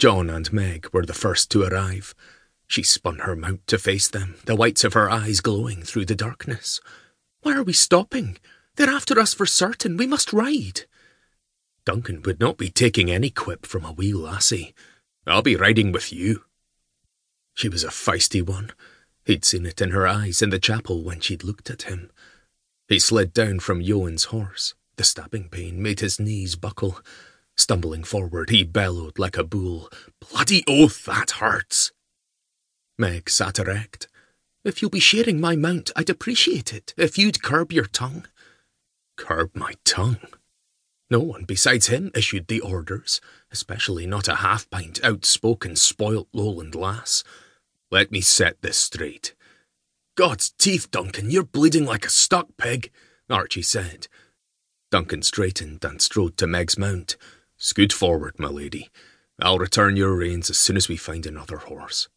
John and Meg were the first to arrive. She spun her mount to face them, the whites of her eyes glowing through the darkness. Why are we stopping? They're after us for certain. We must ride. Duncan would not be taking any quip from a wee lassie. I'll be riding with you. She was a feisty one. He'd seen it in her eyes in the chapel when she'd looked at him. He slid down from Yoan's horse. The stabbing pain made his knees buckle. Stumbling forward, he bellowed like a bull. Bloody oath, that hurts! Meg sat erect. If you'll be sharing my mount, I'd appreciate it if you'd curb your tongue. Curb my tongue? No one besides him issued the orders, especially not a half pint, outspoken, spoilt lowland lass. Let me set this straight. God's teeth, Duncan, you're bleeding like a stuck pig, Archie said. Duncan straightened and strode to Meg's mount. Scoot forward, my lady. I'll return your reins as soon as we find another horse.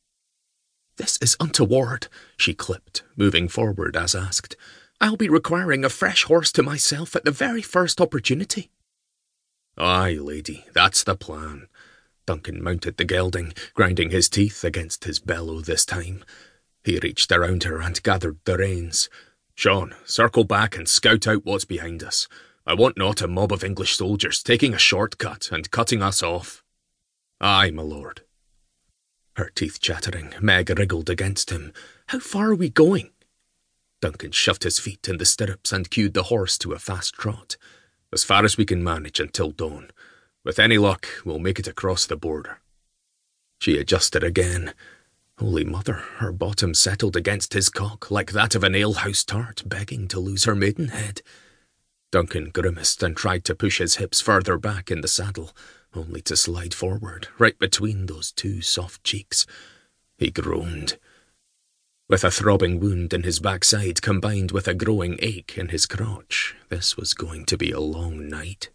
This is untoward, she clipped, moving forward as asked. I'll be requiring a fresh horse to myself at the very first opportunity. Aye, lady, that's the plan. Duncan mounted the gelding, grinding his teeth against his bellow this time. He reached around her and gathered the reins. Sean, circle back and scout out what's behind us. I want not a mob of English soldiers taking a shortcut and cutting us off. Aye, my lord. Her teeth chattering, Meg wriggled against him. How far are we going? Duncan shoved his feet in the stirrups and cued the horse to a fast trot. As far as we can manage until dawn. With any luck, we'll make it across the border. She adjusted again. Holy Mother, her bottom settled against his cock like that of an alehouse tart begging to lose her maidenhead. Duncan grimaced and tried to push his hips further back in the saddle, only to slide forward, right between those two soft cheeks. He groaned. With a throbbing wound in his backside combined with a growing ache in his crotch, this was going to be a long night.